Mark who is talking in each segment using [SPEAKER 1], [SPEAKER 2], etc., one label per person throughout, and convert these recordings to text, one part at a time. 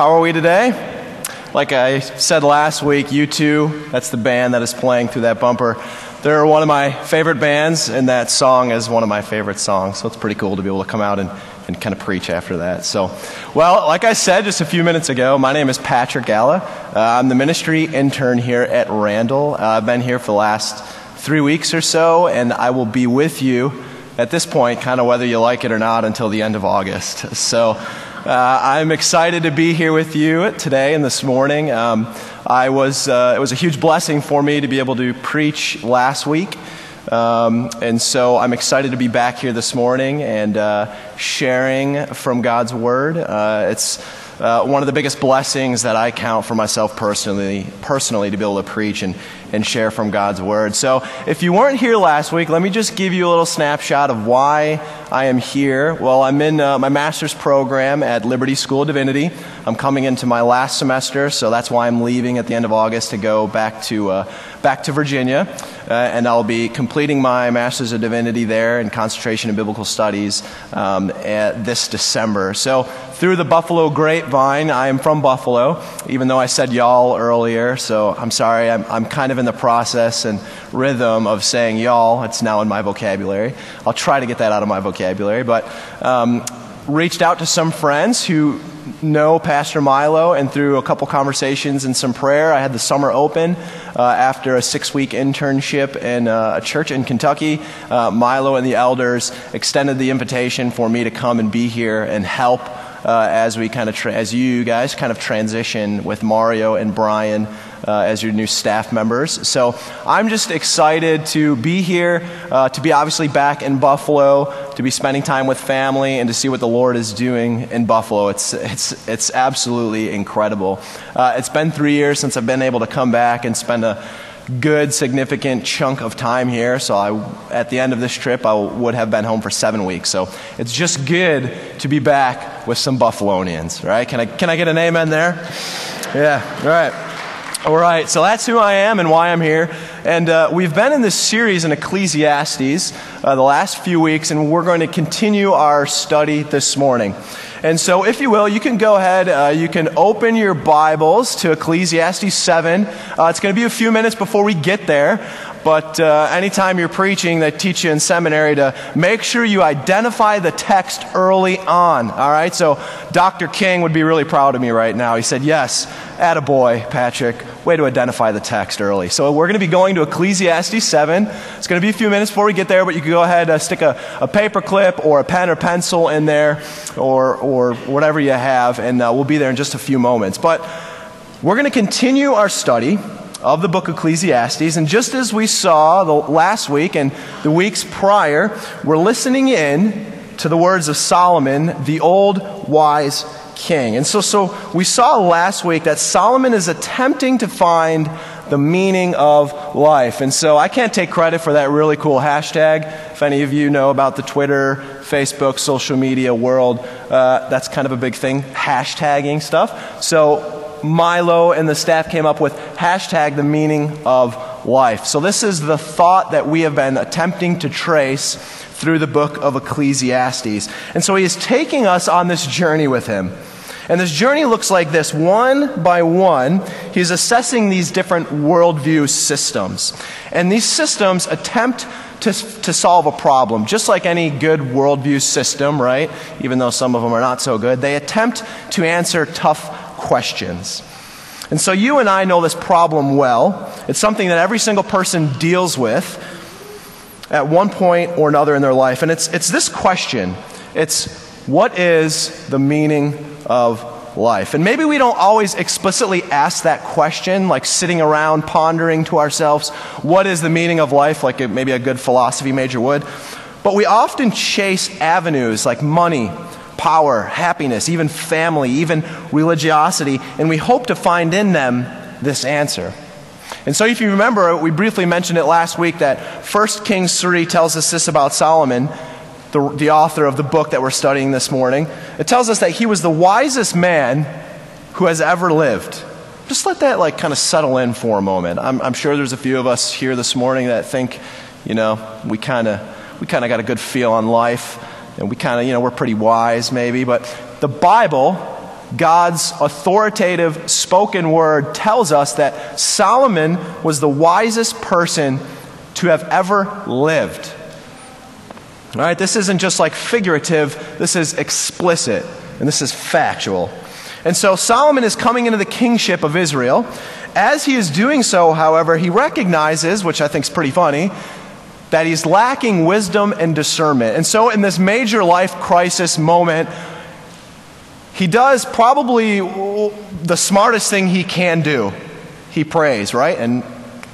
[SPEAKER 1] How are we today? Like I said last week, U2, that's the band that is playing through that bumper. They're one of my favorite bands, and that song is one of my favorite songs. So it's pretty cool to be able to come out and, and kind of preach after that. So, well, like I said just a few minutes ago, my name is Patrick Galla. Uh, I'm the ministry intern here at Randall. Uh, I've been here for the last three weeks or so, and I will be with you at this point, kind of whether you like it or not, until the end of August. So, uh, I'm excited to be here with you today and this morning. Um, I was, uh, it was a huge blessing for me to be able to preach last week. Um, and so I'm excited to be back here this morning and uh, sharing from God's Word. Uh, it's uh, one of the biggest blessings that I count for myself personally, personally to be able to preach and, and share from God's Word. So if you weren't here last week, let me just give you a little snapshot of why I am here. Well, I'm in uh, my master's program at Liberty School of Divinity. I'm coming into my last semester, so that's why I'm leaving at the end of August to go back to, uh, back to Virginia. Uh, and I'll be completing my Master's of Divinity there in concentration in biblical studies um, this December. So through the Buffalo grapevine, I am from Buffalo, even though I said y'all earlier. So I'm sorry, I'm, I'm kind of in the process and rhythm of saying y'all. It's now in my vocabulary. I'll try to get that out of my vocabulary, but um, reached out to some friends who know Pastor Milo, and through a couple conversations and some prayer, I had the summer open uh, after a six week internship in uh, a church in Kentucky. Uh, Milo and the elders extended the invitation for me to come and be here and help. Uh, as we kind of, tra- as you guys kind of transition with Mario and Brian uh, as your new staff members. So I'm just excited to be here, uh, to be obviously back in Buffalo, to be spending time with family, and to see what the Lord is doing in Buffalo. It's, it's, it's absolutely incredible. Uh, it's been three years since I've been able to come back and spend a good, significant chunk of time here. So I, at the end of this trip, I would have been home for seven weeks. So it's just good to be back with some Buffalonians, right? Can I, can I get an amen there? Yeah, all right. All right, so that's who I am and why I'm here. And uh, we've been in this series in Ecclesiastes uh, the last few weeks, and we're going to continue our study this morning. And so, if you will, you can go ahead, uh, you can open your Bibles to Ecclesiastes 7. Uh, it's going to be a few minutes before we get there. But uh, anytime you're preaching, they teach you in seminary to make sure you identify the text early on. All right? So Dr. King would be really proud of me right now. He said, Yes, attaboy, Patrick. Way to identify the text early. So we're going to be going to Ecclesiastes 7. It's going to be a few minutes before we get there, but you can go ahead, uh, stick a, a paper clip or a pen or pencil in there or, or whatever you have, and uh, we'll be there in just a few moments. But we're going to continue our study of the book Ecclesiastes. And just as we saw the last week and the weeks prior, we're listening in to the words of Solomon, the old wise king. And so, so we saw last week that Solomon is attempting to find the meaning of life. And so I can't take credit for that really cool hashtag. If any of you know about the Twitter, Facebook, social media world, uh, that's kind of a big thing, hashtagging stuff. So Milo and the staff came up with hashtag the meaning of life. So this is the thought that we have been attempting to trace through the book of Ecclesiastes. And so he is taking us on this journey with him. And this journey looks like this one by one, he's assessing these different worldview systems. And these systems attempt to, to solve a problem, just like any good worldview system, right? Even though some of them are not so good, they attempt to answer tough questions. And so you and I know this problem well. It's something that every single person deals with at one point or another in their life. And it's, it's this question it's what is the meaning of life? And maybe we don't always explicitly ask that question, like sitting around pondering to ourselves, what is the meaning of life, like maybe a good philosophy major would. But we often chase avenues like money, power, happiness, even family, even religiosity, and we hope to find in them this answer. And so, if you remember, we briefly mentioned it last week that 1 Kings 3 tells us this about Solomon, the, the author of the book that we're studying this morning. It tells us that he was the wisest man who has ever lived. Just let that like kind of settle in for a moment. I'm, I'm sure there's a few of us here this morning that think, you know, we kind of we kind of got a good feel on life and we kind of, you know, we're pretty wise maybe, but the Bible God's authoritative spoken word tells us that Solomon was the wisest person to have ever lived. All right, this isn't just like figurative, this is explicit, and this is factual. And so Solomon is coming into the kingship of Israel. As he is doing so, however, he recognizes, which I think is pretty funny, that he's lacking wisdom and discernment. And so, in this major life crisis moment, he does probably the smartest thing he can do. He prays, right? And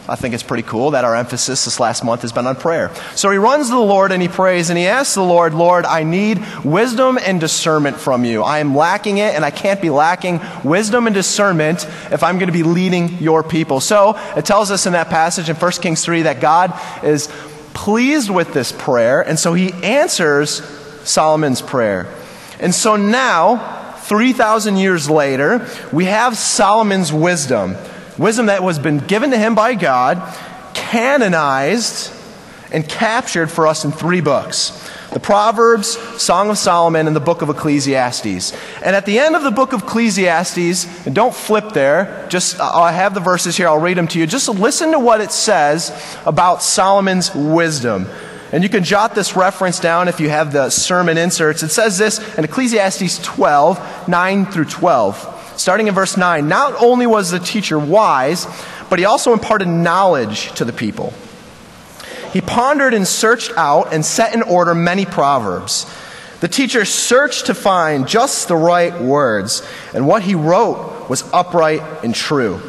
[SPEAKER 1] I think it's pretty cool that our emphasis this last month has been on prayer. So he runs to the Lord and he prays and he asks the Lord, Lord, I need wisdom and discernment from you. I am lacking it and I can't be lacking wisdom and discernment if I'm going to be leading your people. So it tells us in that passage in 1 Kings 3 that God is pleased with this prayer and so he answers Solomon's prayer. And so now, 3,000 years later, we have Solomon's wisdom. Wisdom that was been given to him by God, canonized, and captured for us in three books the Proverbs, Song of Solomon, and the book of Ecclesiastes. And at the end of the book of Ecclesiastes, and don't flip there, just uh, I have the verses here, I'll read them to you. Just listen to what it says about Solomon's wisdom. And you can jot this reference down if you have the sermon inserts. It says this in Ecclesiastes 12, 9 through 12. Starting in verse 9, not only was the teacher wise, but he also imparted knowledge to the people. He pondered and searched out and set in order many proverbs. The teacher searched to find just the right words, and what he wrote was upright and true.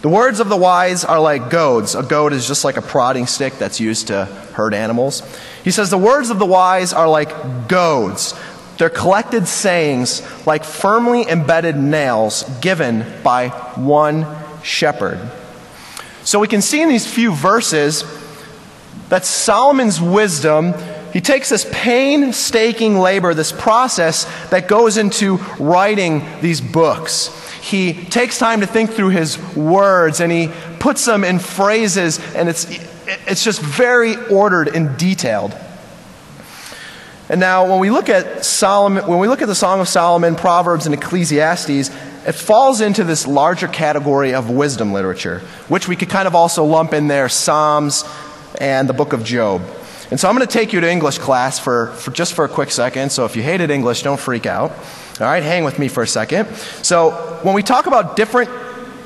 [SPEAKER 1] The words of the wise are like goads. A goad is just like a prodding stick that's used to herd animals. He says, The words of the wise are like goads. They're collected sayings like firmly embedded nails given by one shepherd. So we can see in these few verses that Solomon's wisdom, he takes this painstaking labor, this process that goes into writing these books he takes time to think through his words and he puts them in phrases, and it's, it's just very ordered and detailed. And now, when we look at Solomon, when we look at the Song of Solomon, Proverbs, and Ecclesiastes, it falls into this larger category of wisdom literature, which we could kind of also lump in there Psalms and the book of Job. And so I'm going to take you to English class for, for just for a quick second. So if you hated English, don't freak out. All right, hang with me for a second. So, when we talk about different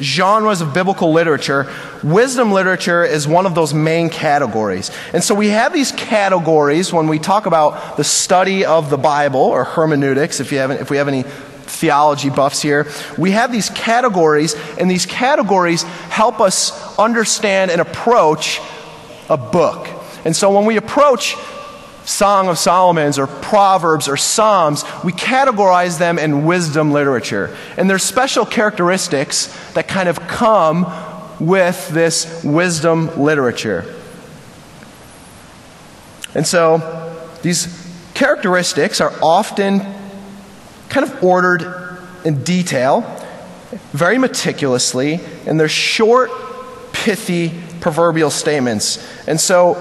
[SPEAKER 1] genres of biblical literature, wisdom literature is one of those main categories. And so we have these categories when we talk about the study of the Bible or hermeneutics, if, you haven't, if we have any theology buffs here. We have these categories, and these categories help us understand and approach a book. And so when we approach Song of Solomon's or Proverbs or Psalms, we categorize them in wisdom literature. And there's special characteristics that kind of come with this wisdom literature. And so these characteristics are often kind of ordered in detail, very meticulously, and they're short, pithy, proverbial statements. And so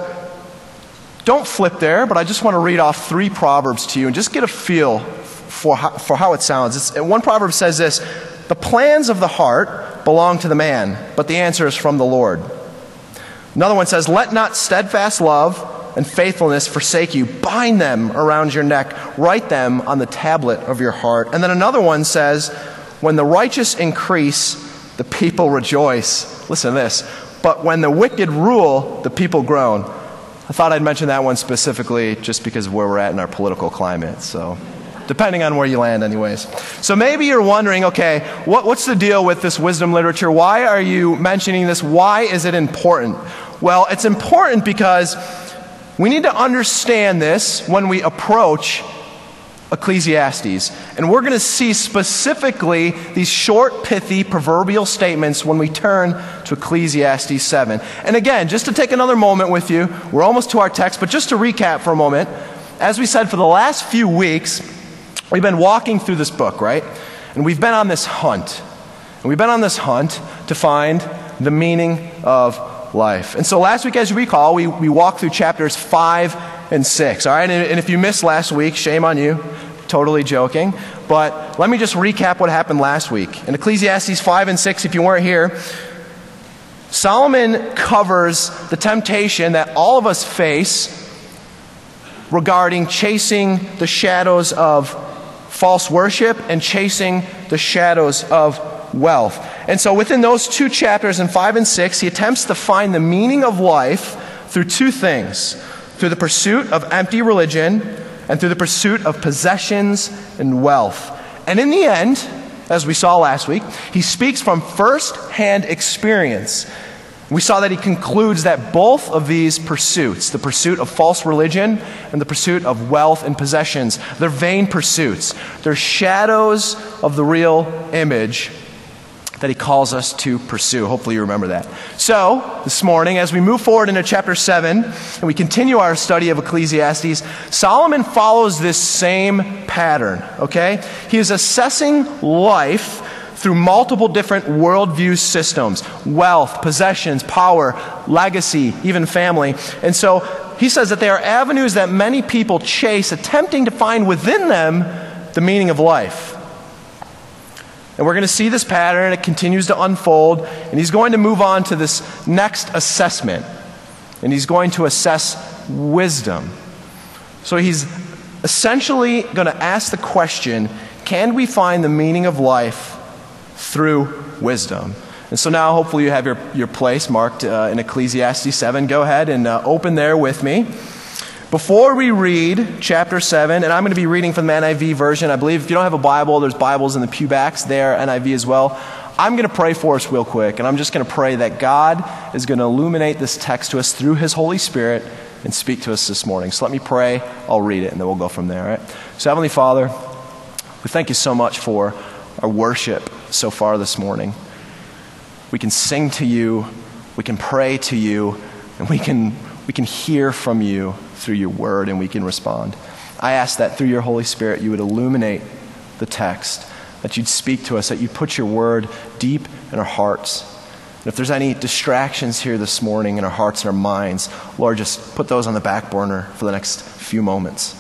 [SPEAKER 1] don't flip there, but I just want to read off three proverbs to you and just get a feel for how, for how it sounds. It's, one proverb says this The plans of the heart belong to the man, but the answer is from the Lord. Another one says, Let not steadfast love and faithfulness forsake you. Bind them around your neck, write them on the tablet of your heart. And then another one says, When the righteous increase, the people rejoice. Listen to this. But when the wicked rule, the people groan. I thought I'd mention that one specifically just because of where we're at in our political climate. So, depending on where you land, anyways. So, maybe you're wondering okay, what, what's the deal with this wisdom literature? Why are you mentioning this? Why is it important? Well, it's important because we need to understand this when we approach Ecclesiastes. And we're going to see specifically these short, pithy, proverbial statements when we turn to Ecclesiastes 7. And again, just to take another moment with you, we're almost to our text, but just to recap for a moment, as we said, for the last few weeks, we've been walking through this book, right? And we've been on this hunt. And we've been on this hunt to find the meaning of life. And so last week, as you recall, we, we walked through chapters 5 and 6. All right, and, if you missed last week, shame on you. Totally joking. But let me just recap what happened last week. In Ecclesiastes 5 and 6, if you weren't here, Solomon covers the temptation that all of us face regarding chasing the shadows of false worship and chasing the shadows of wealth. And so, within those two chapters, in 5 and 6, he attempts to find the meaning of life through two things through the pursuit of empty religion and through the pursuit of possessions and wealth. And in the end, as we saw last week, he speaks from first hand experience. We saw that he concludes that both of these pursuits, the pursuit of false religion and the pursuit of wealth and possessions, they're vain pursuits. They're shadows of the real image that he calls us to pursue. Hopefully, you remember that. So, this morning, as we move forward into chapter 7 and we continue our study of Ecclesiastes, Solomon follows this same pattern, okay? He is assessing life through multiple different worldview systems wealth, possessions, power, legacy, even family. And so, he says that there are avenues that many people chase, attempting to find within them the meaning of life. And we're going to see this pattern, it continues to unfold, and he's going to move on to this next assessment. And he's going to assess wisdom. So he's essentially going to ask the question can we find the meaning of life through wisdom? And so now, hopefully, you have your, your place marked uh, in Ecclesiastes 7. Go ahead and uh, open there with me. Before we read chapter 7, and I'm going to be reading from the NIV version. I believe if you don't have a Bible, there's Bibles in the pew backs there, NIV as well. I'm going to pray for us real quick, and I'm just going to pray that God is going to illuminate this text to us through His Holy Spirit and speak to us this morning. So let me pray, I'll read it, and then we'll go from there. All right? So, Heavenly Father, we thank you so much for our worship so far this morning. We can sing to you, we can pray to you, and we can, we can hear from you through your word and we can respond. I ask that through your Holy Spirit you would illuminate the text, that you'd speak to us, that you'd put your word deep in our hearts. And if there's any distractions here this morning in our hearts and our minds, Lord, just put those on the back burner for the next few moments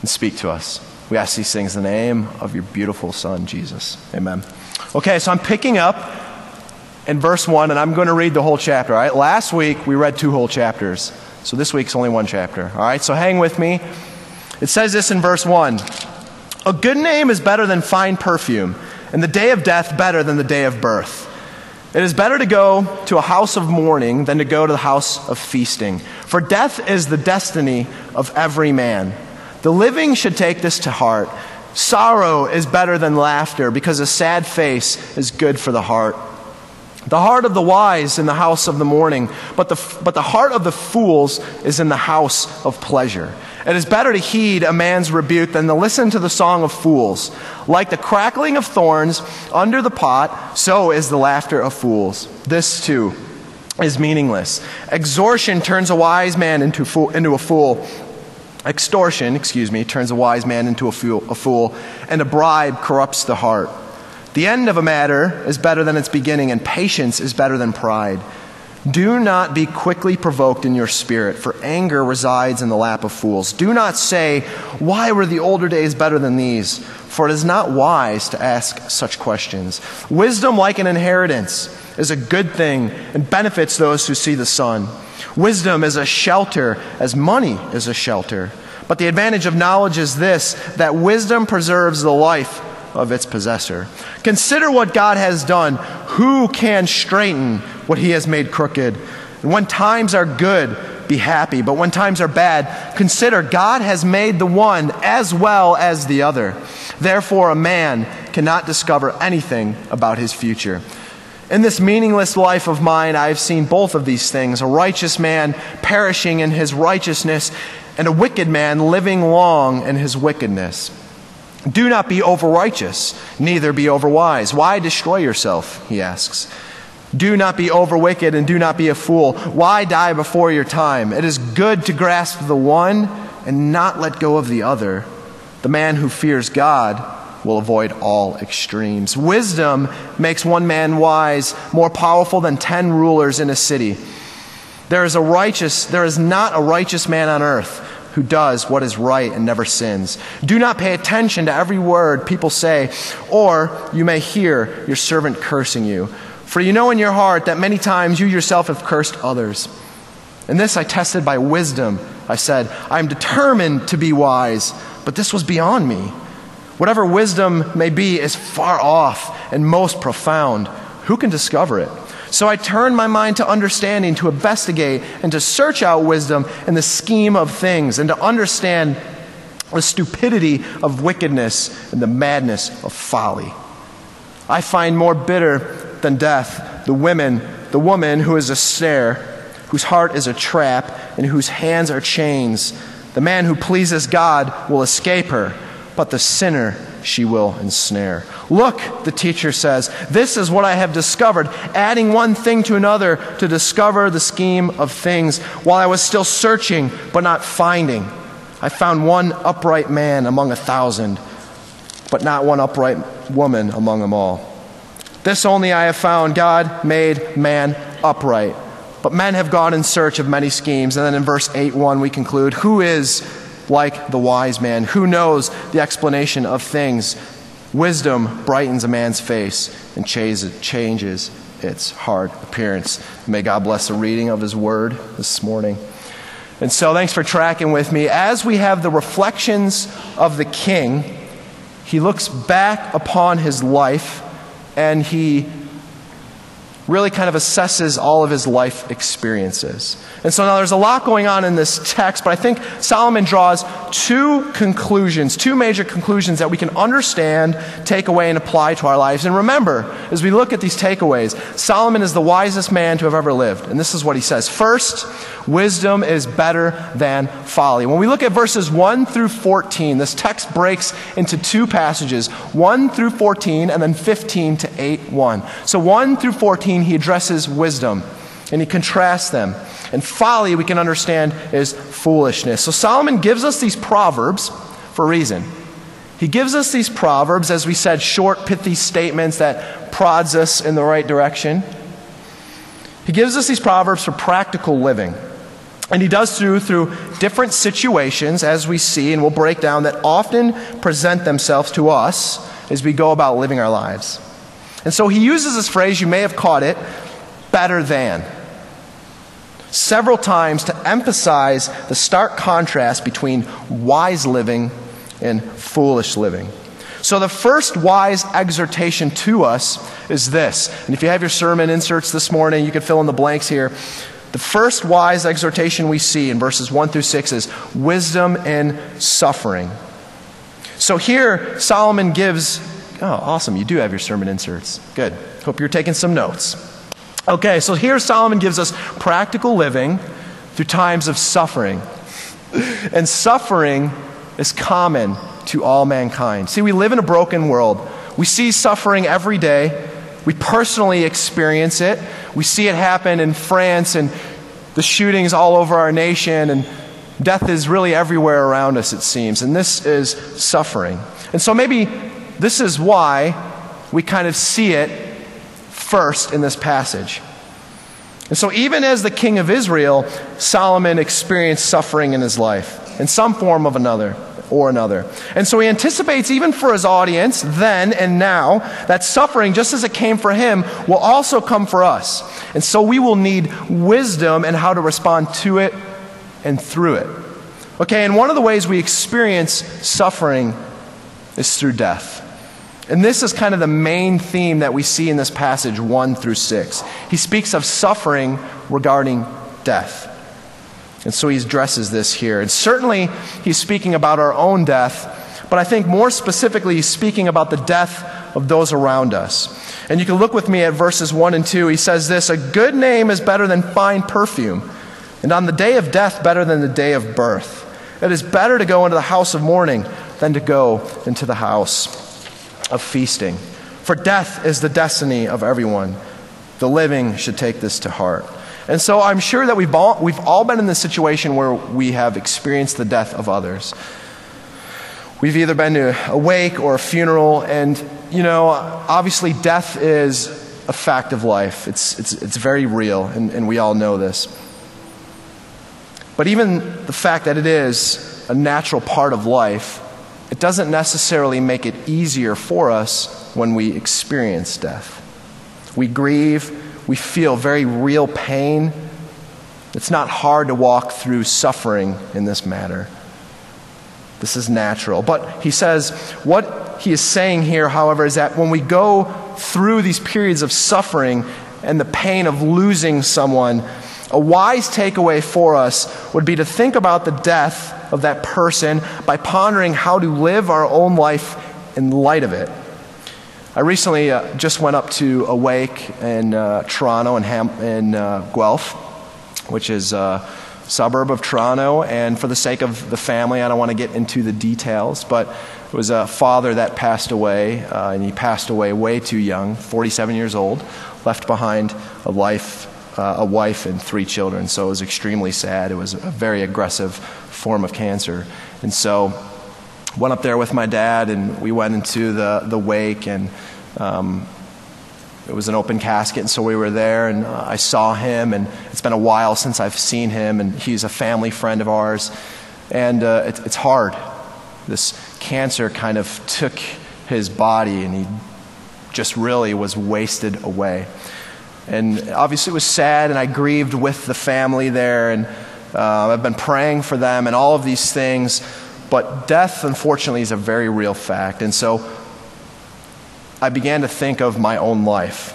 [SPEAKER 1] and speak to us. We ask these things in the name of your beautiful Son, Jesus. Amen. Okay, so I'm picking up in verse 1, and I'm going to read the whole chapter. All right? Last week, we read two whole chapters. So this week's only one chapter. All right, so hang with me. It says this in verse 1 A good name is better than fine perfume, and the day of death better than the day of birth. It is better to go to a house of mourning than to go to the house of feasting. For death is the destiny of every man. The living should take this to heart. Sorrow is better than laughter because a sad face is good for the heart. The heart of the wise in the house of the mourning, but the, but the heart of the fools is in the house of pleasure. It is better to heed a man's rebuke than to listen to the song of fools. Like the crackling of thorns under the pot, so is the laughter of fools. This too is meaningless. Extortion turns a wise man into, fool, into a fool. Extortion, excuse me, turns a wise man into a fool, a fool, and a bribe corrupts the heart. The end of a matter is better than its beginning, and patience is better than pride. Do not be quickly provoked in your spirit, for anger resides in the lap of fools. Do not say, Why were the older days better than these? For it is not wise to ask such questions. Wisdom, like an inheritance, is a good thing and benefits those who see the sun. Wisdom is a shelter, as money is a shelter. But the advantage of knowledge is this that wisdom preserves the life of its possessor. Consider what God has done. Who can straighten what he has made crooked? And when times are good, be happy. But when times are bad, consider God has made the one as well as the other. Therefore, a man cannot discover anything about his future. In this meaningless life of mine, I have seen both of these things a righteous man perishing in his righteousness, and a wicked man living long in his wickedness. Do not be overrighteous, neither be overwise. Why destroy yourself? He asks. Do not be overwicked and do not be a fool. Why die before your time? It is good to grasp the one and not let go of the other. The man who fears God will avoid all extremes. Wisdom makes one man wise, more powerful than ten rulers in a city. There is a righteous, there is not a righteous man on earth who does what is right and never sins. Do not pay attention to every word people say, or you may hear your servant cursing you. For you know in your heart that many times you yourself have cursed others. And this I tested by wisdom. I said, I am determined to be wise, but this was beyond me. Whatever wisdom may be is far off and most profound. Who can discover it? So I turned my mind to understanding, to investigate, and to search out wisdom and the scheme of things, and to understand the stupidity of wickedness and the madness of folly. I find more bitter than death the women, the woman who is a snare, whose heart is a trap, and whose hands are chains. The man who pleases God will escape her, but the sinner she will ensnare. Look, the teacher says, this is what I have discovered, adding one thing to another to discover the scheme of things while I was still searching but not finding. I found one upright man among a thousand, but not one upright woman among them all. This only I have found God made man upright. But men have gone in search of many schemes. And then in verse 8 1, we conclude, Who is like the wise man who knows the explanation of things. Wisdom brightens a man's face and changes its hard appearance. May God bless the reading of his word this morning. And so, thanks for tracking with me. As we have the reflections of the king, he looks back upon his life and he really kind of assesses all of his life experiences. And so now there's a lot going on in this text, but I think Solomon draws two conclusions, two major conclusions that we can understand, take away, and apply to our lives. And remember, as we look at these takeaways, Solomon is the wisest man to have ever lived. And this is what he says First, wisdom is better than folly. When we look at verses 1 through 14, this text breaks into two passages 1 through 14, and then 15 to 8 1. So 1 through 14, he addresses wisdom and he contrasts them. And folly, we can understand, is foolishness. So Solomon gives us these proverbs for a reason. He gives us these proverbs, as we said, short, pithy statements that prods us in the right direction. He gives us these proverbs for practical living. And he does through through different situations, as we see, and we'll break down, that often present themselves to us as we go about living our lives. And so he uses this phrase, you may have caught it, better than several times to emphasize the stark contrast between wise living and foolish living. So, the first wise exhortation to us is this. And if you have your sermon inserts this morning, you can fill in the blanks here. The first wise exhortation we see in verses 1 through 6 is wisdom in suffering. So, here Solomon gives. Oh, awesome. You do have your sermon inserts. Good. Hope you're taking some notes. Okay, so here Solomon gives us practical living through times of suffering. And suffering is common to all mankind. See, we live in a broken world. We see suffering every day. We personally experience it. We see it happen in France and the shootings all over our nation, and death is really everywhere around us, it seems. And this is suffering. And so maybe this is why we kind of see it first in this passage. And so, even as the king of Israel, Solomon experienced suffering in his life in some form of another or another. And so he anticipates, even for his audience, then and now, that suffering, just as it came for him, will also come for us. And so we will need wisdom and how to respond to it and through it. Okay, and one of the ways we experience suffering is through death. And this is kind of the main theme that we see in this passage 1 through 6. He speaks of suffering regarding death. And so he addresses this here. And certainly he's speaking about our own death, but I think more specifically he's speaking about the death of those around us. And you can look with me at verses 1 and 2. He says this A good name is better than fine perfume, and on the day of death, better than the day of birth. It is better to go into the house of mourning than to go into the house of feasting. For death is the destiny of everyone. The living should take this to heart. And so I'm sure that we've all, we've all been in this situation where we have experienced the death of others. We've either been to a wake or a funeral, and, you know, obviously death is a fact of life. It's, it's, it's very real, and, and we all know this. But even the fact that it is a natural part of life, it doesn't necessarily make it easier for us when we experience death. We grieve, we feel very real pain. It's not hard to walk through suffering in this matter. This is natural. But he says, what he is saying here, however, is that when we go through these periods of suffering and the pain of losing someone, a wise takeaway for us would be to think about the death of that person by pondering how to live our own life in light of it. I recently uh, just went up to Awake in uh, Toronto and Ham- in uh, Guelph, which is a suburb of Toronto. And for the sake of the family, I don't want to get into the details, but it was a father that passed away, uh, and he passed away way too young, 47 years old, left behind a life uh, a wife and three children. So it was extremely sad. It was a very aggressive form of cancer. And so went up there with my dad, and we went into the, the wake, and um, it was an open casket, and so we were there, and uh, I saw him, and it's been a while since I've seen him, and he's a family friend of ours, and uh, it, it's hard. This cancer kind of took his body, and he just really was wasted away. And obviously, it was sad, and I grieved with the family there, and uh, I've been praying for them and all of these things. But death, unfortunately, is a very real fact. And so I began to think of my own life.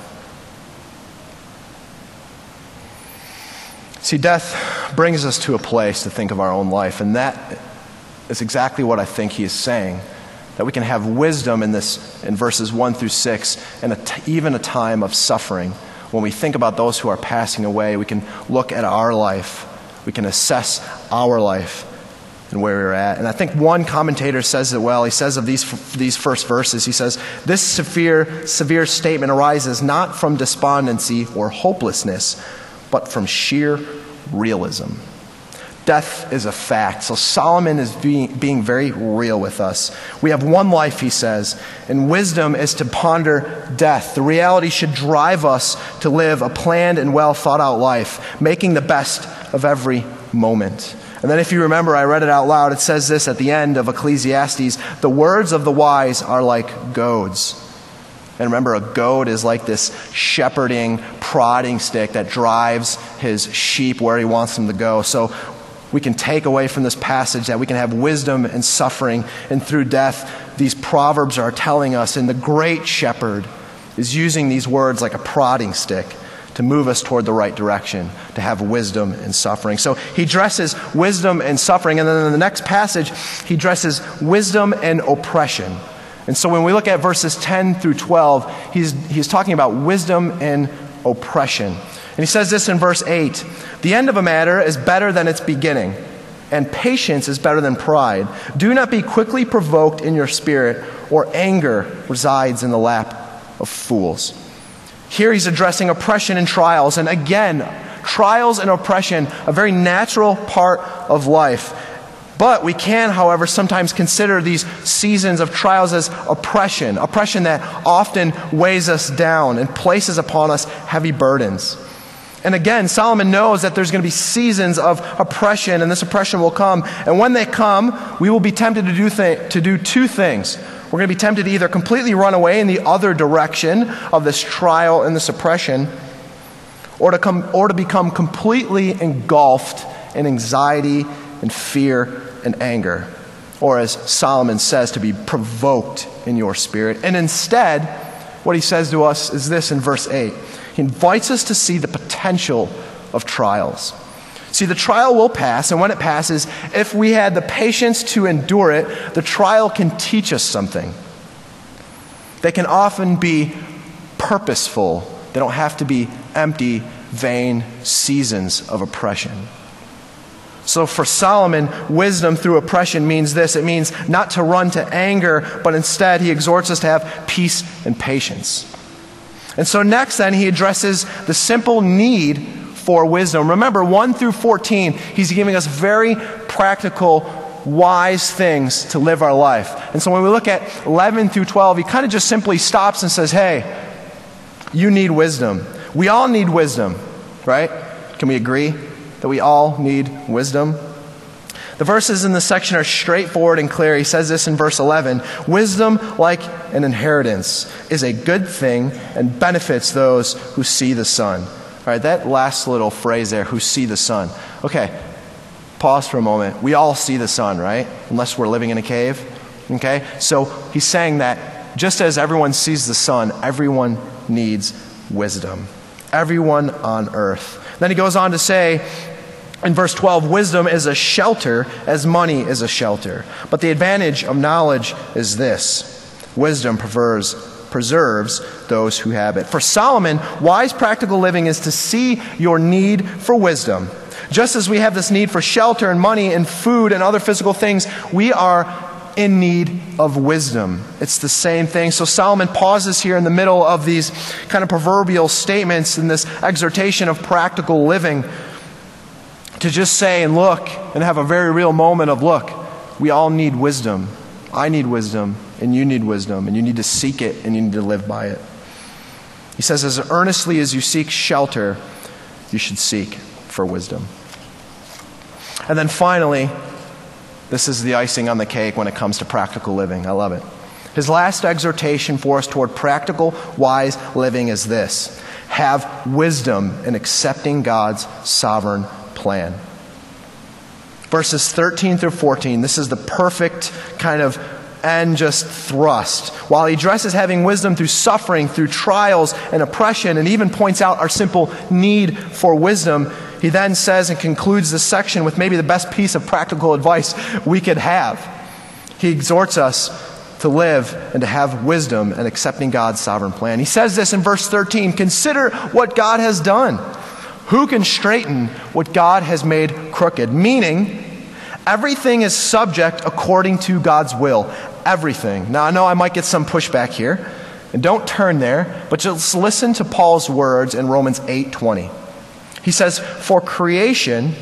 [SPEAKER 1] See, death brings us to a place to think of our own life, and that is exactly what I think he is saying. That we can have wisdom in this, in verses 1 through 6, and even a time of suffering when we think about those who are passing away, we can look at our life, we can assess our life and where we're at. And I think one commentator says it well. He says of these, these first verses, he says, This severe, severe statement arises not from despondency or hopelessness, but from sheer realism. Death is a fact. So Solomon is being, being very real with us. We have one life, he says, and wisdom is to ponder death. The reality should drive us to live a planned and well thought out life, making the best of every moment. And then, if you remember, I read it out loud. It says this at the end of Ecclesiastes The words of the wise are like goads. And remember, a goad is like this shepherding, prodding stick that drives his sheep where he wants them to go. So we can take away from this passage that we can have wisdom and suffering, and through death, these proverbs are telling us, and the great shepherd is using these words like a prodding stick to move us toward the right direction, to have wisdom and suffering. So he dresses wisdom and suffering, and then in the next passage, he dresses wisdom and oppression. And so when we look at verses 10 through 12, he's, he's talking about wisdom and oppression. And he says this in verse 8 The end of a matter is better than its beginning, and patience is better than pride. Do not be quickly provoked in your spirit, or anger resides in the lap of fools. Here he's addressing oppression and trials. And again, trials and oppression, a very natural part of life. But we can, however, sometimes consider these seasons of trials as oppression, oppression that often weighs us down and places upon us heavy burdens. And again, Solomon knows that there's going to be seasons of oppression, and this oppression will come. And when they come, we will be tempted to do, th- to do two things. We're going to be tempted to either completely run away in the other direction of this trial and this oppression, or to, come, or to become completely engulfed in anxiety and fear and anger. Or, as Solomon says, to be provoked in your spirit. And instead, what he says to us is this in verse 8 he invites us to see the potential of trials. See, the trial will pass, and when it passes, if we had the patience to endure it, the trial can teach us something. They can often be purposeful, they don't have to be empty, vain seasons of oppression. So, for Solomon, wisdom through oppression means this it means not to run to anger, but instead he exhorts us to have peace and patience. And so, next, then, he addresses the simple need for wisdom. Remember, 1 through 14, he's giving us very practical, wise things to live our life. And so, when we look at 11 through 12, he kind of just simply stops and says, Hey, you need wisdom. We all need wisdom, right? Can we agree? that we all need wisdom? The verses in this section are straightforward and clear. He says this in verse 11 Wisdom, like an inheritance, is a good thing and benefits those who see the sun. All right, that last little phrase there, who see the sun. Okay, pause for a moment. We all see the sun, right? Unless we're living in a cave. Okay? So he's saying that just as everyone sees the sun, everyone needs wisdom. Everyone on earth. Then he goes on to say, in verse 12, wisdom is a shelter as money is a shelter. But the advantage of knowledge is this wisdom preserves, preserves those who have it. For Solomon, wise practical living is to see your need for wisdom. Just as we have this need for shelter and money and food and other physical things, we are in need of wisdom. It's the same thing. So Solomon pauses here in the middle of these kind of proverbial statements and this exhortation of practical living to just say and look and have a very real moment of look, we all need wisdom. I need wisdom, and you need wisdom, and you need to seek it, and you need to live by it. He says, as earnestly as you seek shelter, you should seek for wisdom. And then finally, this is the icing on the cake when it comes to practical living. I love it. His last exhortation for us toward practical, wise living is this have wisdom in accepting God's sovereign plan. Verses 13 through 14, this is the perfect kind of and just thrust. While he addresses having wisdom through suffering, through trials and oppression, and even points out our simple need for wisdom, he then says and concludes this section with maybe the best piece of practical advice we could have. He exhorts us to live and to have wisdom and accepting God's sovereign plan. He says this in verse 13 Consider what God has done. Who can straighten what God has made crooked? Meaning, everything is subject according to God's will. Everything. Now, I know I might get some pushback here, and don't turn there, but just listen to Paul's words in Romans 8:20. He says, "For creation,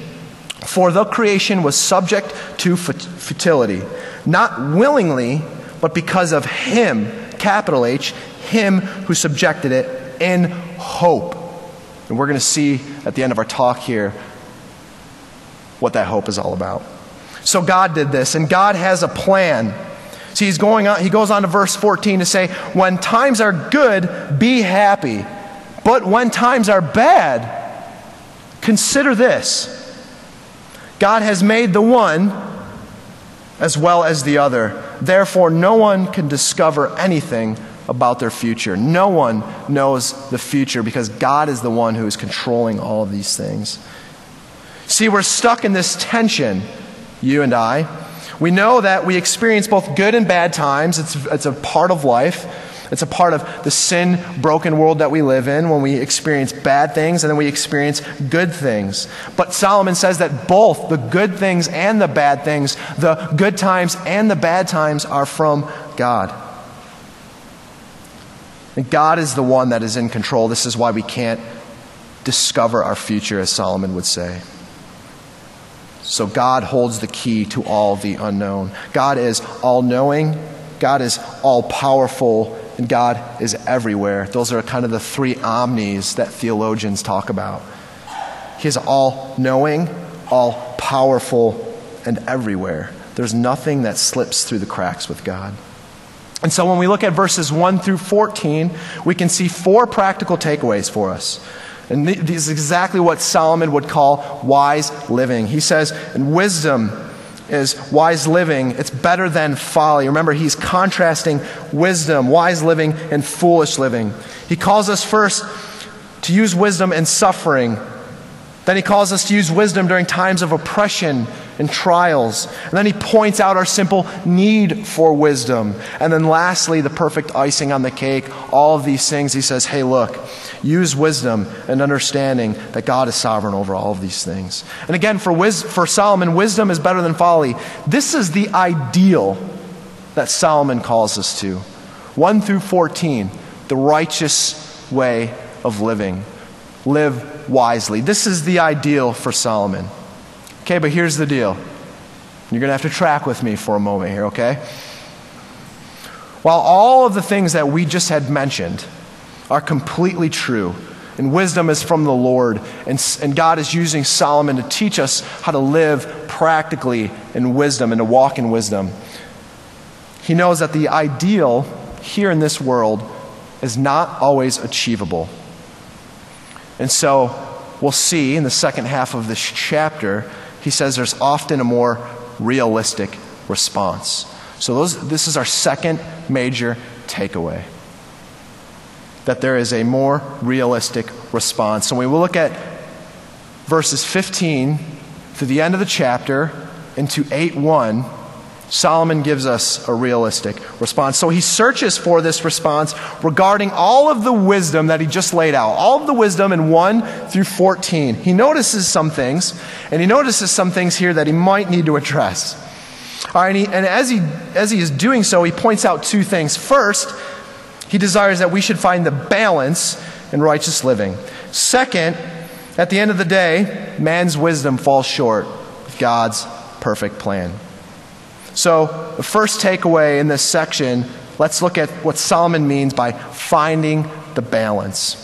[SPEAKER 1] for the creation was subject to futility, not willingly, but because of him, capital H, him who subjected it in hope." And we're going to see at the end of our talk here what that hope is all about. So God did this, and God has a plan. See, he's going on, he goes on to verse 14 to say, When times are good, be happy. But when times are bad, consider this God has made the one as well as the other. Therefore, no one can discover anything about their future. No one knows the future because God is the one who is controlling all of these things. See, we're stuck in this tension, you and I. We know that we experience both good and bad times, it's, it's a part of life. It's a part of the sin broken world that we live in when we experience bad things and then we experience good things. But Solomon says that both the good things and the bad things, the good times and the bad times, are from God. And God is the one that is in control. This is why we can't discover our future, as Solomon would say. So God holds the key to all the unknown. God is all knowing, God is all powerful, and God is everywhere. Those are kind of the three omnis that theologians talk about. He is all knowing, all powerful, and everywhere. There's nothing that slips through the cracks with God. And so when we look at verses 1 through 14, we can see four practical takeaways for us. And this is exactly what Solomon would call wise living. He says, and wisdom is wise living. It's better than folly. Remember, he's contrasting wisdom, wise living, and foolish living. He calls us first to use wisdom in suffering. Then he calls us to use wisdom during times of oppression and trials. And then he points out our simple need for wisdom. And then lastly, the perfect icing on the cake, all of these things, he says, hey, look, use wisdom and understanding that God is sovereign over all of these things. And again, for, wis- for Solomon, wisdom is better than folly. This is the ideal that Solomon calls us to. 1 through 14, the righteous way of living. Live wisely. This is the ideal for Solomon. Okay, but here's the deal. You're going to have to track with me for a moment here, okay? While all of the things that we just had mentioned are completely true, and wisdom is from the Lord. And, and God is using Solomon to teach us how to live practically in wisdom and to walk in wisdom. He knows that the ideal here in this world is not always achievable. And so we'll see in the second half of this chapter, he says there's often a more realistic response. So those, this is our second major takeaway that there is a more realistic response. And we will look at verses 15 through the end of the chapter into 8 1 Solomon gives us a realistic response. So he searches for this response regarding all of the wisdom that he just laid out, all of the wisdom in 1 through 14. He notices some things, and he notices some things here that he might need to address. All right, and, he, and as, he, as he is doing so, he points out two things. First, he desires that we should find the balance in righteous living. Second, at the end of the day, man's wisdom falls short of God's perfect plan. So, the first takeaway in this section, let's look at what Solomon means by finding the balance.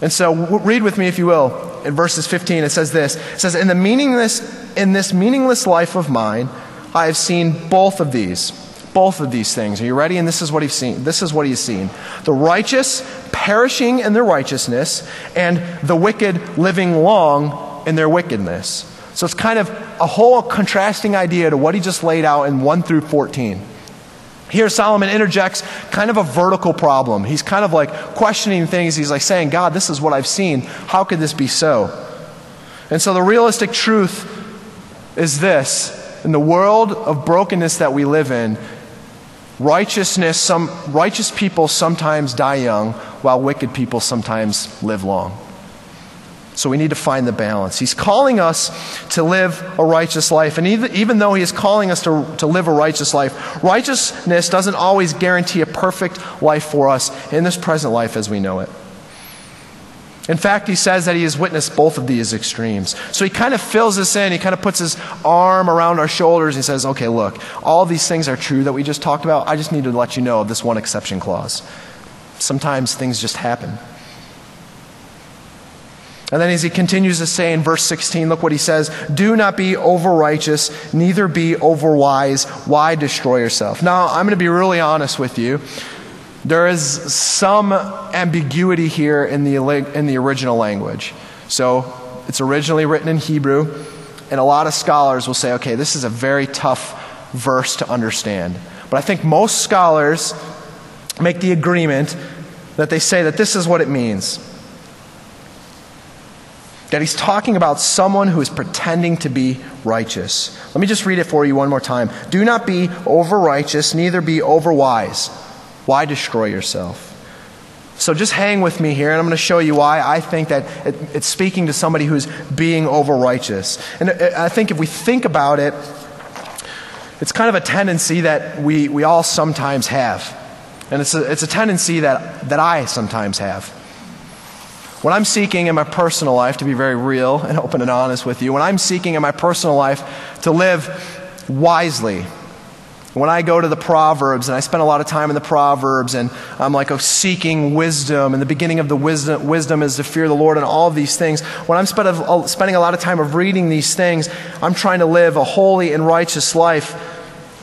[SPEAKER 1] And so, read with me, if you will, in verses 15, it says this It says, In, the meaningless, in this meaningless life of mine, I have seen both of these. Both of these things. Are you ready? And this is what he's seen. This is what he's seen. The righteous perishing in their righteousness, and the wicked living long in their wickedness. So it's kind of a whole contrasting idea to what he just laid out in 1 through 14. Here, Solomon interjects kind of a vertical problem. He's kind of like questioning things. He's like saying, God, this is what I've seen. How could this be so? And so the realistic truth is this in the world of brokenness that we live in, righteousness, some righteous people sometimes die young, while wicked people sometimes live long. So we need to find the balance. He's calling us to live a righteous life. And even, even though He is calling us to, to live a righteous life, righteousness doesn't always guarantee a perfect life for us in this present life as we know it. In fact, he says that he has witnessed both of these extremes. So he kind of fills this in. He kind of puts his arm around our shoulders and says, okay, look, all these things are true that we just talked about. I just need to let you know of this one exception clause. Sometimes things just happen. And then as he continues to say in verse 16, look what he says Do not be over righteous, neither be over wise. Why destroy yourself? Now, I'm going to be really honest with you. There is some ambiguity here in the, in the original language. So it's originally written in Hebrew, and a lot of scholars will say, okay, this is a very tough verse to understand. But I think most scholars make the agreement that they say that this is what it means that he's talking about someone who is pretending to be righteous. Let me just read it for you one more time. Do not be over righteous, neither be over wise. Why destroy yourself? So just hang with me here, and I'm going to show you why I think that it, it's speaking to somebody who's being over righteous. And uh, I think if we think about it, it's kind of a tendency that we, we all sometimes have. And it's a, it's a tendency that, that I sometimes have. When I'm seeking in my personal life, to be very real and open and honest with you, when I'm seeking in my personal life to live wisely, when I go to the Proverbs and I spend a lot of time in the Proverbs and I'm like oh, seeking wisdom, and the beginning of the wisdom, wisdom is to fear the Lord and all of these things, when I'm uh, spending a lot of time of reading these things, I'm trying to live a holy and righteous life,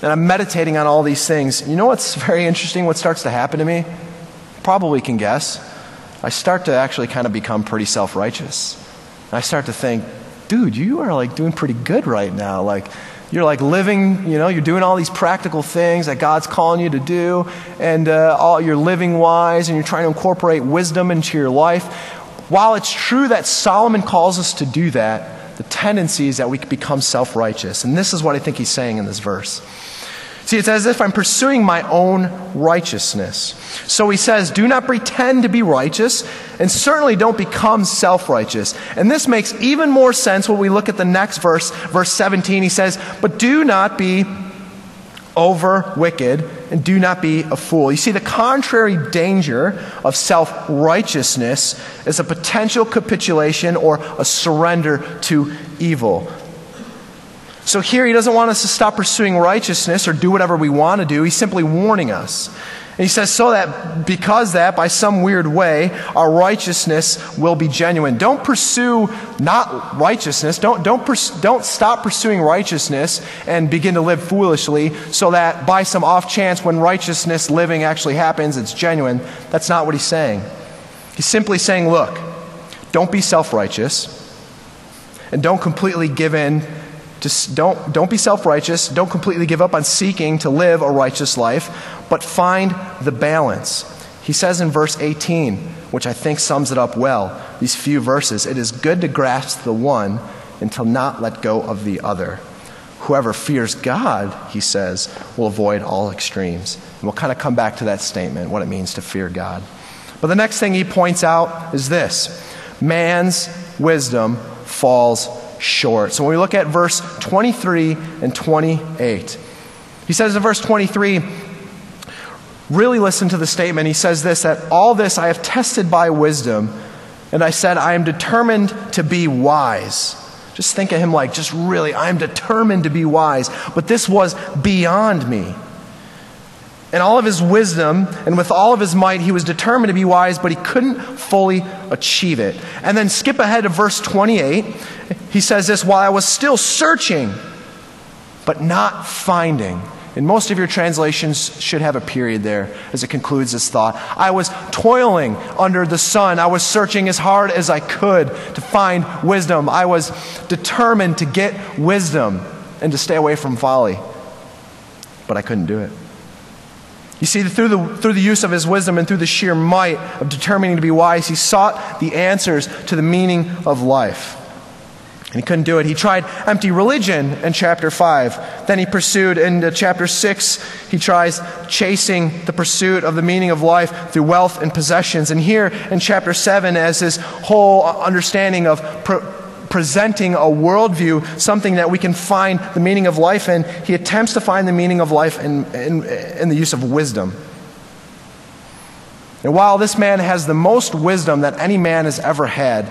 [SPEAKER 1] and I'm meditating on all these things. You know what's very interesting? What starts to happen to me? Probably can guess. I start to actually kind of become pretty self righteous. I start to think, dude, you are like doing pretty good right now. Like, you're like living, you know, you're doing all these practical things that God's calling you to do, and uh, all, you're living wise, and you're trying to incorporate wisdom into your life. While it's true that Solomon calls us to do that, the tendency is that we become self righteous. And this is what I think he's saying in this verse. See, it's as if I'm pursuing my own righteousness. So he says, Do not pretend to be righteous, and certainly don't become self righteous. And this makes even more sense when we look at the next verse, verse 17. He says, But do not be over wicked, and do not be a fool. You see, the contrary danger of self righteousness is a potential capitulation or a surrender to evil. So here he doesn't want us to stop pursuing righteousness or do whatever we want to do. He's simply warning us. And he says, so that because that, by some weird way, our righteousness will be genuine. Don't pursue not righteousness. Don't, don't, pers- don't stop pursuing righteousness and begin to live foolishly so that by some off chance, when righteousness living actually happens, it's genuine. That's not what he's saying. He's simply saying, look, don't be self righteous and don't completely give in just don't, don't be self righteous. Don't completely give up on seeking to live a righteous life, but find the balance. He says in verse 18, which I think sums it up well, these few verses it is good to grasp the one and to not let go of the other. Whoever fears God, he says, will avoid all extremes. And we'll kind of come back to that statement, what it means to fear God. But the next thing he points out is this man's wisdom falls short. So when we look at verse 23 and 28, he says in verse 23, really listen to the statement. He says this that all this I have tested by wisdom, and I said, I am determined to be wise. Just think of him like, just really, I am determined to be wise. But this was beyond me. In all of his wisdom and with all of his might, he was determined to be wise, but he couldn't fully achieve it. And then skip ahead to verse 28. He says this while I was still searching, but not finding. And most of your translations should have a period there as it concludes this thought. I was toiling under the sun. I was searching as hard as I could to find wisdom. I was determined to get wisdom and to stay away from folly. But I couldn't do it. You see, through the, through the use of his wisdom and through the sheer might of determining to be wise, he sought the answers to the meaning of life. And he couldn't do it. He tried empty religion in chapter 5. Then he pursued in chapter 6, he tries chasing the pursuit of the meaning of life through wealth and possessions. And here in chapter 7, as his whole understanding of presenting a worldview, something that we can find the meaning of life in, he attempts to find the meaning of life in, in, in the use of wisdom. And while this man has the most wisdom that any man has ever had,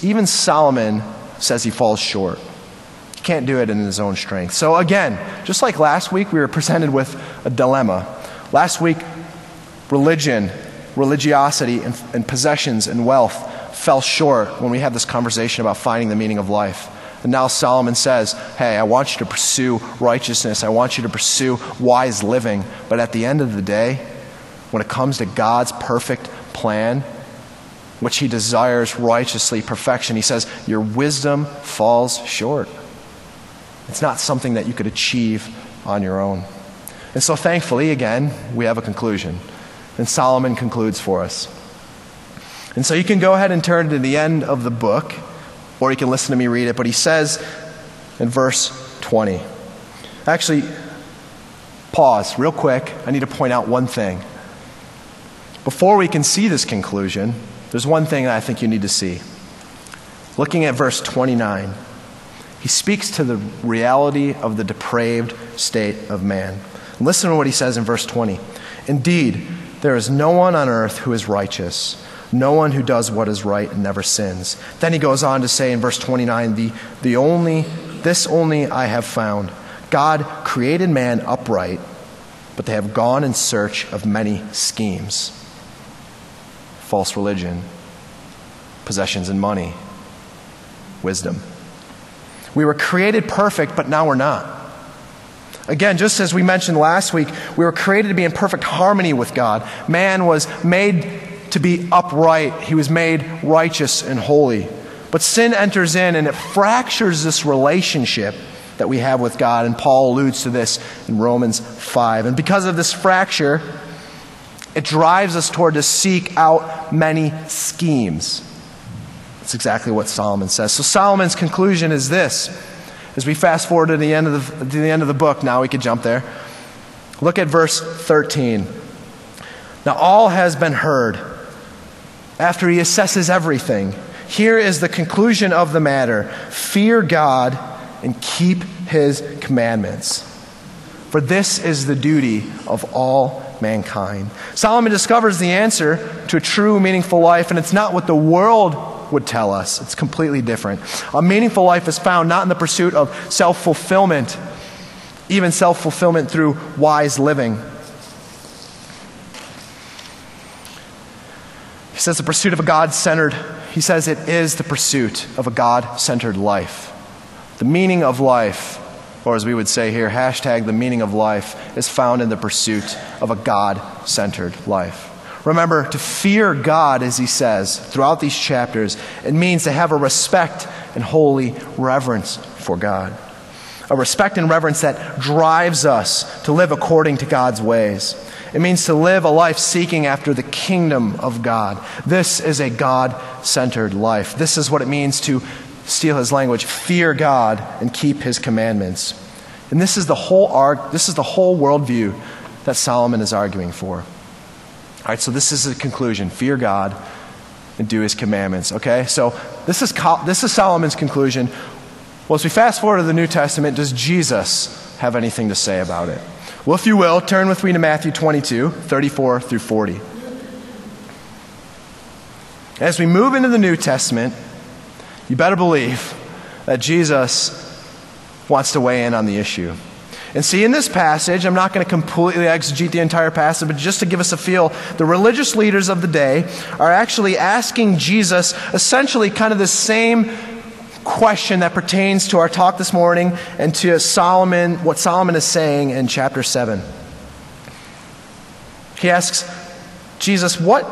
[SPEAKER 1] even Solomon says he falls short. He can't do it in his own strength. So, again, just like last week, we were presented with a dilemma. Last week, religion, religiosity, and, and possessions and wealth fell short when we had this conversation about finding the meaning of life. And now Solomon says, Hey, I want you to pursue righteousness. I want you to pursue wise living. But at the end of the day, when it comes to God's perfect plan, which he desires righteously, perfection, he says, Your wisdom falls short. It's not something that you could achieve on your own. And so, thankfully, again, we have a conclusion. And Solomon concludes for us. And so you can go ahead and turn to the end of the book, or you can listen to me read it. But he says in verse 20. Actually, pause real quick. I need to point out one thing. Before we can see this conclusion, there's one thing I think you need to see. Looking at verse 29, he speaks to the reality of the depraved state of man. Listen to what he says in verse 20. Indeed, there is no one on earth who is righteous no one who does what is right and never sins. Then he goes on to say in verse 29 the, the only, this only I have found. God created man upright, but they have gone in search of many schemes false religion, possessions and money, wisdom. We were created perfect, but now we're not. Again, just as we mentioned last week, we were created to be in perfect harmony with God. Man was made to be upright, he was made righteous and holy. But sin enters in and it fractures this relationship that we have with God. And Paul alludes to this in Romans 5. And because of this fracture, it drives us toward to seek out many schemes. That's exactly what Solomon says. So Solomon's conclusion is this. As we fast forward to the end of the, to the, end of the book, now we could jump there. Look at verse 13. Now all has been heard after he assesses everything. Here is the conclusion of the matter fear God and keep his commandments. For this is the duty of all mankind. Solomon discovers the answer to a true, meaningful life, and it's not what the world would tell us. It's completely different. A meaningful life is found not in the pursuit of self fulfillment, even self fulfillment through wise living. He says the pursuit of a God centered, he says it is the pursuit of a God centered life. The meaning of life or as we would say here, hashtag the meaning of life, is found in the pursuit of a God centered life. Remember, to fear God, as he says throughout these chapters, it means to have a respect and holy reverence for God. A respect and reverence that drives us to live according to God's ways. It means to live a life seeking after the kingdom of God. This is a God centered life. This is what it means to steal his language, fear God and keep his commandments. And this is the whole arc, this is the whole worldview that Solomon is arguing for. All right, so this is the conclusion fear God and do his commandments. Okay, so this is, this is Solomon's conclusion. Well, as we fast forward to the New Testament, does Jesus have anything to say about it? Well, if you will, turn with me to Matthew 22, 34 through 40. As we move into the New Testament, you better believe that Jesus wants to weigh in on the issue. And see, in this passage, I'm not going to completely exegete the entire passage, but just to give us a feel, the religious leaders of the day are actually asking Jesus essentially kind of the same question that pertains to our talk this morning and to Solomon, what Solomon is saying in chapter 7. He asks Jesus, What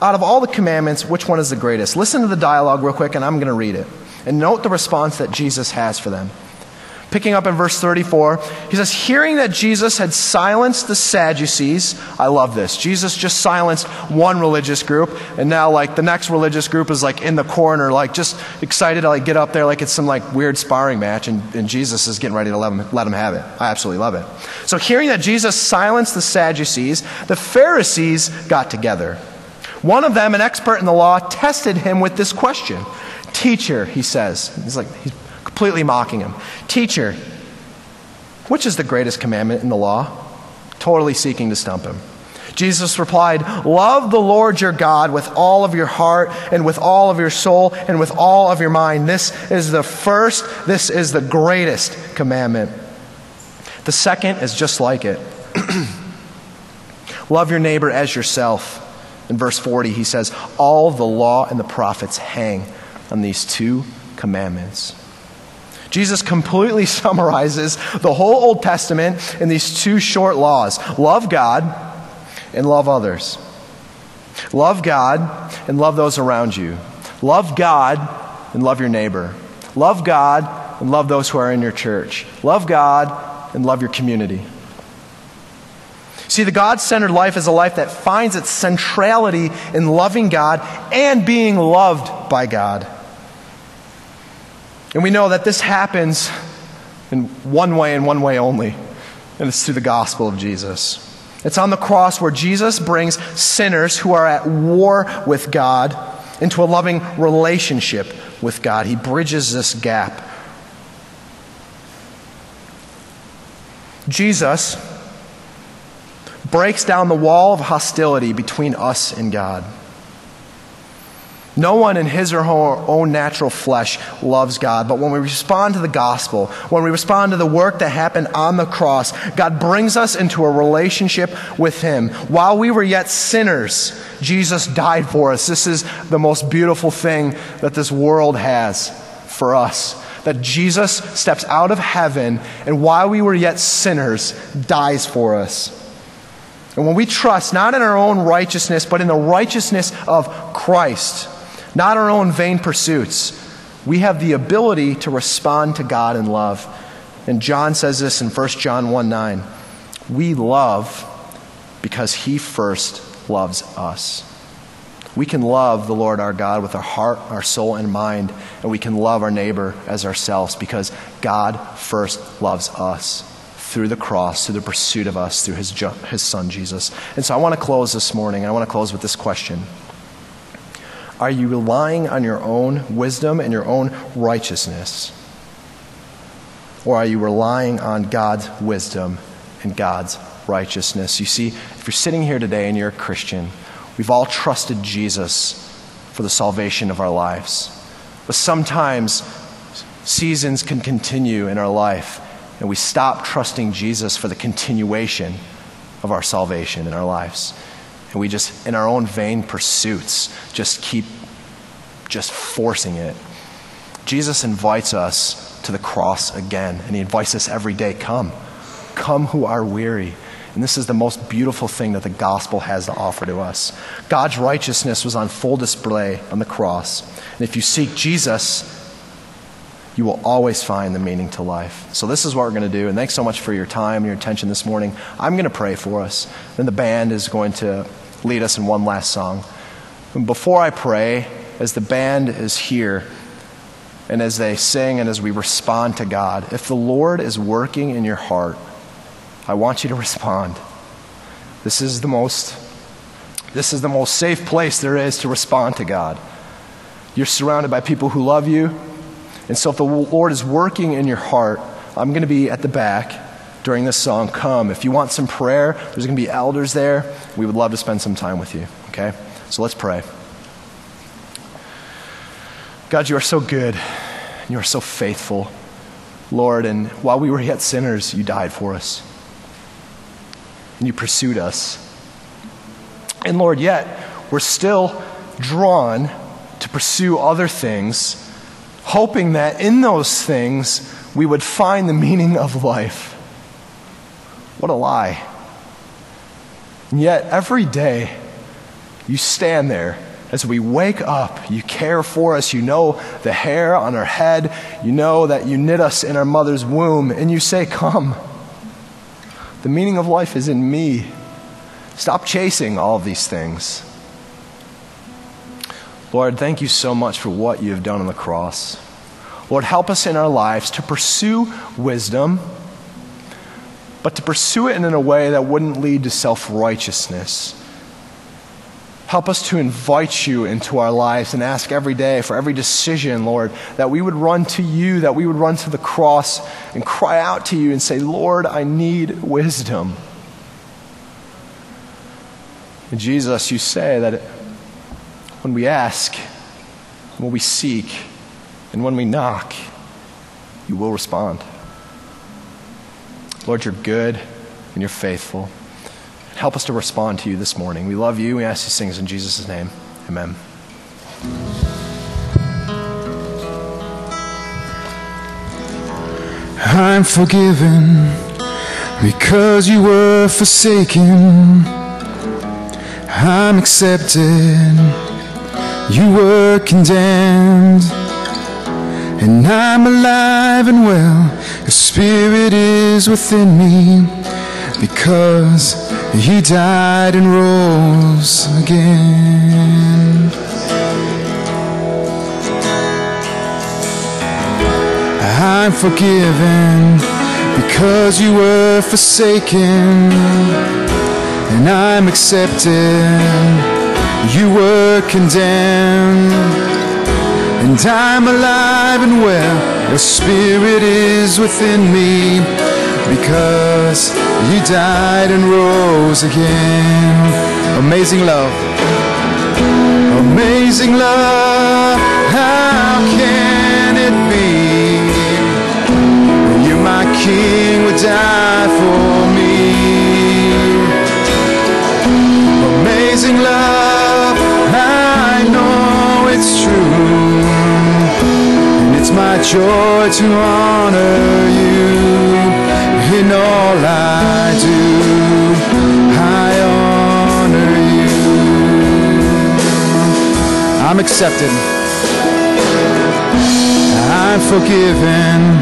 [SPEAKER 1] out of all the commandments, which one is the greatest? Listen to the dialogue real quick, and I'm going to read it. And note the response that Jesus has for them. Picking up in verse 34, he says, Hearing that Jesus had silenced the Sadducees, I love this. Jesus just silenced one religious group, and now, like, the next religious group is, like, in the corner, like, just excited to, like, get up there like it's some, like, weird sparring match, and, and Jesus is getting ready to let him, let him have it. I absolutely love it. So, hearing that Jesus silenced the Sadducees, the Pharisees got together. One of them, an expert in the law, tested him with this question Teacher, he says. He's like, he's completely mocking him. Teacher, which is the greatest commandment in the law? Totally seeking to stump him. Jesus replied, Love the Lord your God with all of your heart and with all of your soul and with all of your mind. This is the first, this is the greatest commandment. The second is just like it. Love your neighbor as yourself. In verse 40, he says, All the law and the prophets hang on these two commandments. Jesus completely summarizes the whole Old Testament in these two short laws love God and love others. Love God and love those around you. Love God and love your neighbor. Love God and love those who are in your church. Love God and love your community. See, the God centered life is a life that finds its centrality in loving God and being loved by God. And we know that this happens in one way and one way only, and it's through the gospel of Jesus. It's on the cross where Jesus brings sinners who are at war with God into a loving relationship with God. He bridges this gap. Jesus breaks down the wall of hostility between us and God. No one in his or her own natural flesh loves God. But when we respond to the gospel, when we respond to the work that happened on the cross, God brings us into a relationship with him. While we were yet sinners, Jesus died for us. This is the most beautiful thing that this world has for us. That Jesus steps out of heaven and while we were yet sinners, dies for us. And when we trust not in our own righteousness, but in the righteousness of Christ, not our own vain pursuits. We have the ability to respond to God in love. And John says this in 1 John 1 9. We love because he first loves us. We can love the Lord our God with our heart, our soul, and mind, and we can love our neighbor as ourselves because God first loves us through the cross, through the pursuit of us, through his, his son, Jesus. And so I want to close this morning. I want to close with this question. Are you relying on your own wisdom and your own righteousness? Or are you relying on God's wisdom and God's righteousness? You see, if you're sitting here today and you're a Christian, we've all trusted Jesus for the salvation of our lives. But sometimes seasons can continue in our life, and we stop trusting Jesus for the continuation of our salvation in our lives. And we just, in our own vain pursuits, just keep just forcing it. Jesus invites us to the cross again, and he invites us every day come. Come who are weary. And this is the most beautiful thing that the gospel has to offer to us. God's righteousness was on full display on the cross. And if you seek Jesus, you will always find the meaning to life. So, this is what we're going to do. And thanks so much for your time and your attention this morning. I'm going to pray for us. Then the band is going to lead us in one last song. And before I pray, as the band is here, and as they sing and as we respond to God, if the Lord is working in your heart, I want you to respond. This is the most this is the most safe place there is to respond to God. You're surrounded by people who love you, and so, if the Lord is working in your heart, I'm going to be at the back during this song. Come. If you want some prayer, there's going to be elders there. We would love to spend some time with you. Okay? So, let's pray. God, you are so good. You are so faithful, Lord. And while we were yet sinners, you died for us. And you pursued us. And Lord, yet we're still drawn to pursue other things hoping that in those things we would find the meaning of life. What a lie. And yet, every day, you stand there as we wake up. You care for us. You know the hair on our head. You know that you knit us in our mother's womb. And you say, Come. The meaning of life is in me. Stop chasing all these things. Lord, thank you so much for what you have done on the cross. Lord, help us in our lives to pursue wisdom, but to pursue it in a way that wouldn't lead to self righteousness. Help us to invite you into our lives and ask every day for every decision, Lord, that we would run to you, that we would run to the cross and cry out to you and say, Lord, I need wisdom. And Jesus, you say that when we ask, when we seek, and when we knock, you will respond. Lord, you're good and you're faithful. Help us to respond to you this morning. We love you. We ask these things in Jesus' name. Amen.
[SPEAKER 2] I'm forgiven because you were forsaken. I'm accepted. You were condemned. And I'm alive and well. Your spirit is within me because he died and rose again. I'm forgiven because you were forsaken, and I'm accepted. You were condemned. And I'm alive and well, your spirit is within me because you died and rose again. Amazing love. Amazing love, how can it be? You, my king, would die for me. Amazing love, it's true. And it's my joy to honor you in all I do. I honor you. I'm accepted. I'm forgiven.